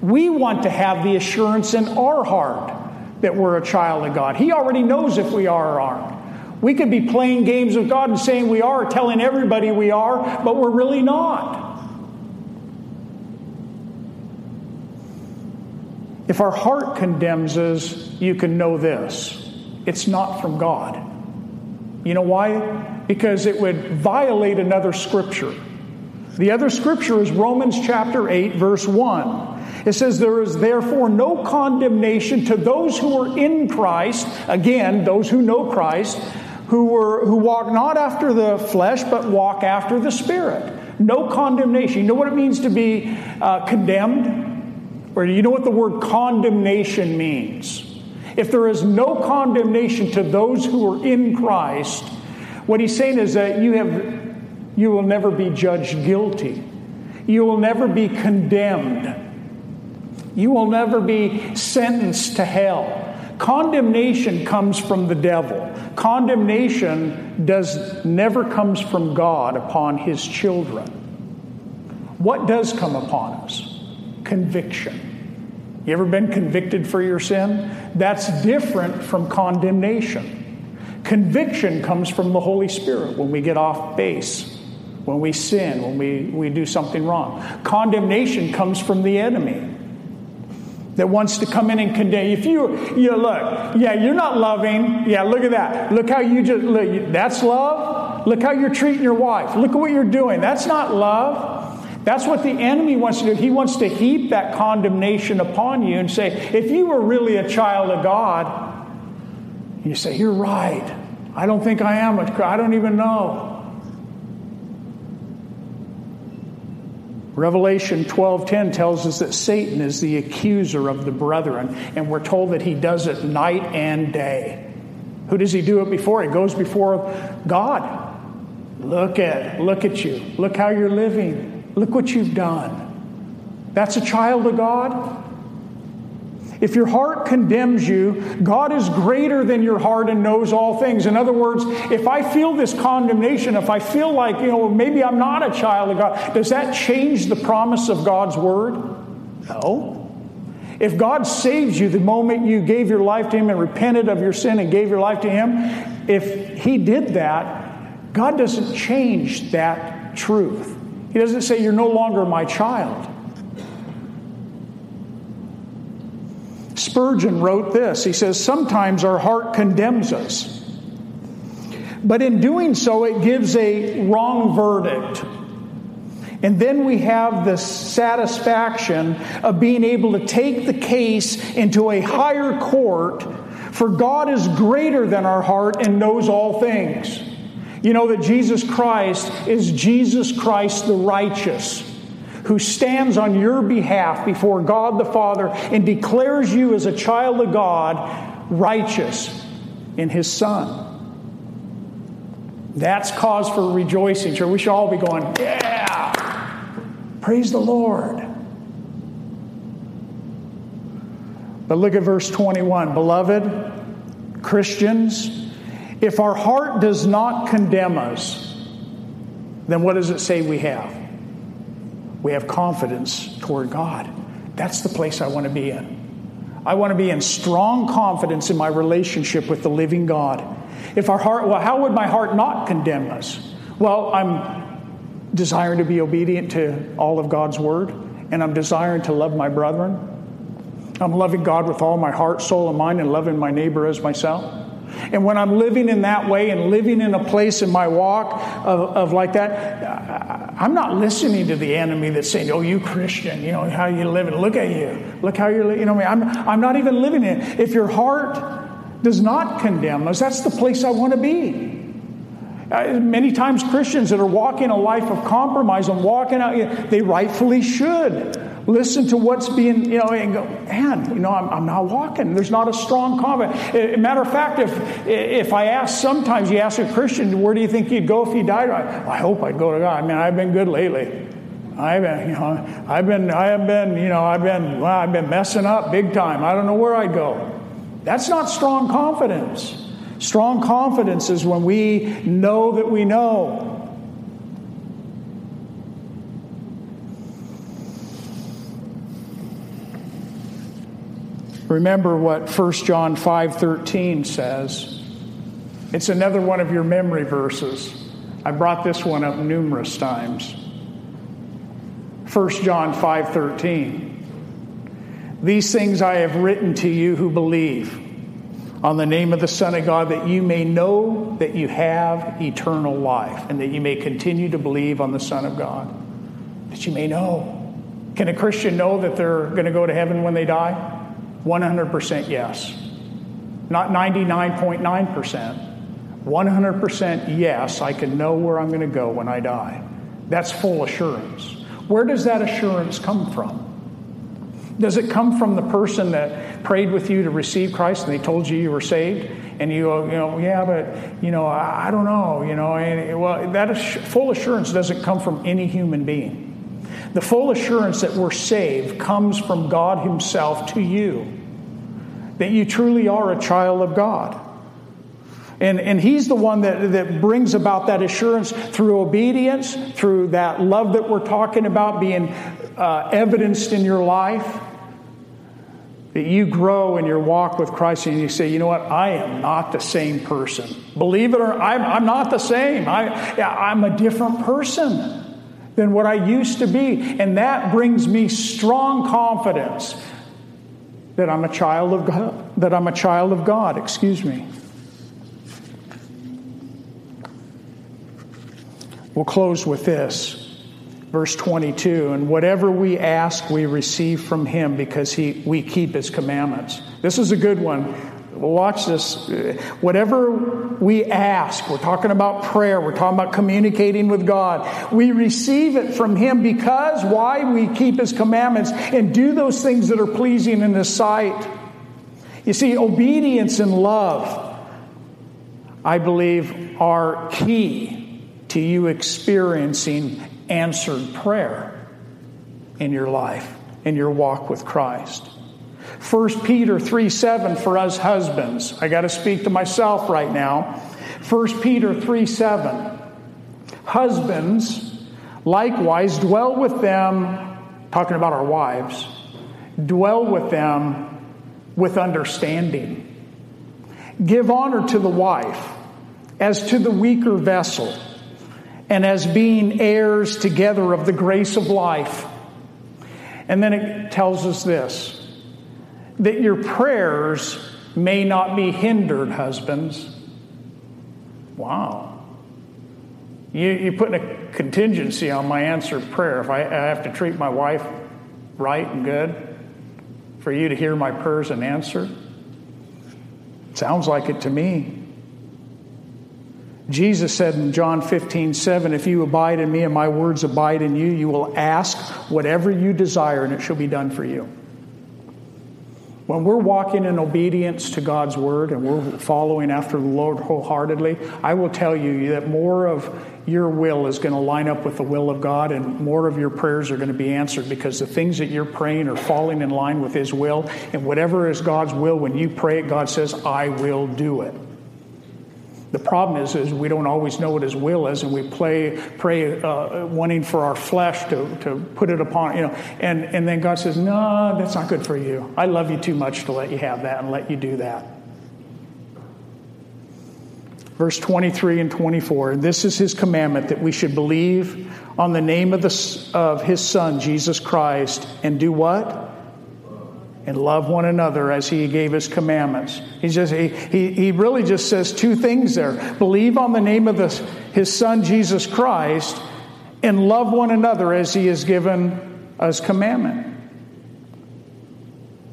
We want to have the assurance in our heart that we're a child of God. He already knows if we are or aren't. We could be playing games with God and saying we are, telling everybody we are, but we're really not. If our heart condemns us, you can know this it's not from God. You know why? Because it would violate another scripture. The other scripture is Romans chapter 8, verse 1. It says, There is therefore no condemnation to those who are in Christ, again, those who know Christ, who, were, who walk not after the flesh, but walk after the Spirit. No condemnation. You know what it means to be uh, condemned? Or do you know what the word condemnation means? If there is no condemnation to those who are in Christ, what he's saying is that you have you will never be judged guilty. You will never be condemned. You will never be sentenced to hell. Condemnation comes from the devil. Condemnation does never comes from God upon his children. What does come upon us? Conviction. You ever been convicted for your sin? That's different from condemnation. Conviction comes from the Holy Spirit when we get off base, when we sin, when we, we do something wrong. Condemnation comes from the enemy that wants to come in and condemn. If you, you look, yeah, you're not loving. Yeah, look at that. Look how you just, look, that's love. Look how you're treating your wife. Look at what you're doing. That's not love. That's what the enemy wants to do. He wants to heap that condemnation upon you and say, if you were really a child of God, you say, you're right. I don't think I am. I don't even know. Revelation 12:10 tells us that Satan is the accuser of the brethren, and we're told that he does it night and day. Who does he do it before? He goes before God. Look at look at you. Look how you're living. Look what you've done. That's a child of God. If your heart condemns you, God is greater than your heart and knows all things. In other words, if I feel this condemnation, if I feel like, you know, maybe I'm not a child of God, does that change the promise of God's word? No. If God saves you the moment you gave your life to Him and repented of your sin and gave your life to Him, if He did that, God doesn't change that truth. He doesn't say, You're no longer my child. Spurgeon wrote this. He says, Sometimes our heart condemns us, but in doing so, it gives a wrong verdict. And then we have the satisfaction of being able to take the case into a higher court, for God is greater than our heart and knows all things. You know that Jesus Christ is Jesus Christ the righteous, who stands on your behalf before God the Father and declares you as a child of God righteous in His Son. That's cause for rejoicing. Sure, we should all be going, yeah, praise the Lord. But look at verse 21. Beloved Christians, if our heart does not condemn us, then what does it say we have? We have confidence toward God. That's the place I want to be in. I want to be in strong confidence in my relationship with the living God. If our heart, well, how would my heart not condemn us? Well, I'm desiring to be obedient to all of God's word, and I'm desiring to love my brethren. I'm loving God with all my heart, soul, and mind, and loving my neighbor as myself. And when I'm living in that way and living in a place in my walk of, of like that, I'm not listening to the enemy that's saying, "Oh, you Christian, you know how you living? Look at you, look how you're." You know, me. I'm I'm not even living in. It. If your heart does not condemn us, that's the place I want to be. Uh, many times Christians that are walking a life of compromise and walking out, they rightfully should listen to what's being, you know, and go, man, you know, I'm, I'm not walking. There's not a strong confidence. Matter of fact, if if I ask, sometimes you ask a Christian, where do you think you'd go if you died? I, I hope I'd go to God. I mean, I've been good lately. I've been, you know, I've been, I have been, you know, I've been, well, I've been messing up big time. I don't know where I'd go. That's not strong confidence. Strong confidence is when we know that we know. Remember what 1 John 5:13 says. It's another one of your memory verses. I brought this one up numerous times. 1 John 5:13. These things I have written to you who believe on the name of the Son of God that you may know that you have eternal life and that you may continue to believe on the Son of God. That you may know. Can a Christian know that they're going to go to heaven when they die? 100% yes. Not 99.9%. 100% yes, I can know where I'm going to go when I die. That's full assurance. Where does that assurance come from? Does it come from the person that prayed with you to receive Christ and they told you you were saved? And you go, you know, yeah, but, you know, I, I don't know, you know. And, well, that full assurance doesn't come from any human being. The full assurance that we're saved comes from God Himself to you, that you truly are a child of God. And, and He's the one that, that brings about that assurance through obedience, through that love that we're talking about being uh, evidenced in your life. That you grow in your walk with Christ and you say, you know what, I am not the same person. Believe it or not, I'm, I'm not the same. I, I'm a different person than what I used to be. And that brings me strong confidence that I'm a child of God, that I'm a child of God, excuse me. We'll close with this. Verse 22, and whatever we ask, we receive from him because he, we keep his commandments. This is a good one. Watch this. Whatever we ask, we're talking about prayer, we're talking about communicating with God. We receive it from Him because why? We keep His commandments and do those things that are pleasing in His sight. You see, obedience and love, I believe, are key to you experiencing answered prayer in your life, in your walk with Christ. 1 Peter 3 7 for us husbands. I got to speak to myself right now. 1 Peter 3 7. Husbands, likewise, dwell with them, talking about our wives, Dwell with them with understanding. Give honor to the wife as to the weaker vessel, and as being heirs together of the grace of life. And then it tells us this that your prayers may not be hindered, husbands. Wow. You, you put a contingency on my answered prayer. If I, I have to treat my wife right and good for you to hear my prayers and answer? Sounds like it to me. Jesus said in John 15, 7, If you abide in me and my words abide in you, you will ask whatever you desire and it shall be done for you. When we're walking in obedience to God's word and we're following after the Lord wholeheartedly, I will tell you that more of your will is going to line up with the will of God and more of your prayers are going to be answered because the things that you're praying are falling in line with His will. And whatever is God's will, when you pray it, God says, I will do it. The problem is, is we don't always know what His will is, and we play, pray uh, wanting for our flesh to, to put it upon, you know, and, and then God says, No, that's not good for you. I love you too much to let you have that and let you do that. Verse 23 and 24 This is His commandment that we should believe on the name of, the, of His Son, Jesus Christ, and do what? And love one another as he gave his commandments. He just he, he, he really just says two things there. Believe on the name of the, his son Jesus Christ and love one another as he has given us commandment.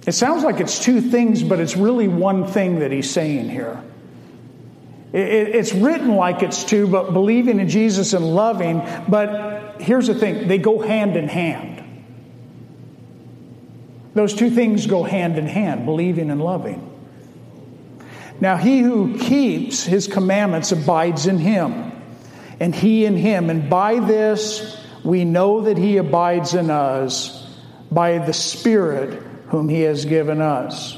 It sounds like it's two things, but it's really one thing that he's saying here. It, it's written like it's two, but believing in Jesus and loving, but here's the thing they go hand in hand. Those two things go hand in hand believing and loving. Now, he who keeps his commandments abides in him, and he in him. And by this we know that he abides in us by the Spirit whom he has given us.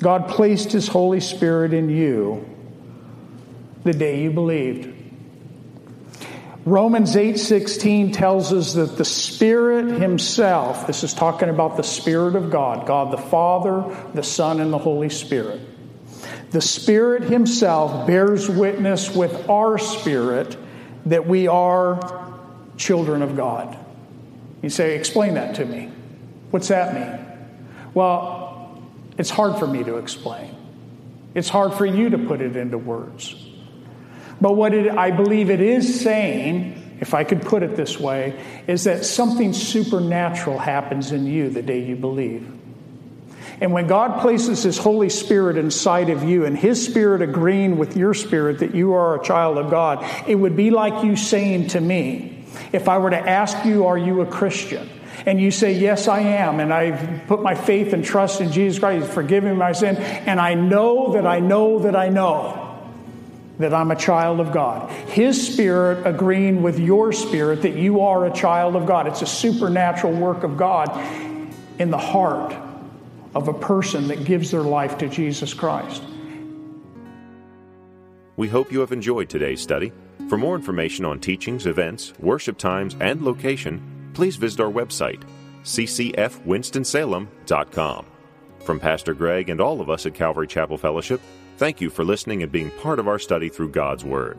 God placed his Holy Spirit in you the day you believed. Romans 8:16 tells us that the Spirit himself, this is talking about the Spirit of God, God the Father, the Son and the Holy Spirit. The Spirit himself bears witness with our spirit that we are children of God. You say, explain that to me. What's that mean? Well, it's hard for me to explain. It's hard for you to put it into words. But what it, I believe it is saying, if I could put it this way, is that something supernatural happens in you the day you believe. And when God places His Holy Spirit inside of you and His Spirit agreeing with your spirit that you are a child of God, it would be like you saying to me, if I were to ask you, Are you a Christian? And you say, Yes, I am. And I've put my faith and trust in Jesus Christ, forgiving my sin. And I know that I know that I know that I'm a child of God. His spirit agreeing with your spirit that you are a child of God. It's a supernatural work of God in the heart of a person that gives their life to Jesus Christ. We hope you have enjoyed today's study. For more information on teachings, events, worship times, and location, please visit our website, ccfwinstonsalem.com. From Pastor Greg and all of us at Calvary Chapel Fellowship, Thank you for listening and being part of our study through God's Word.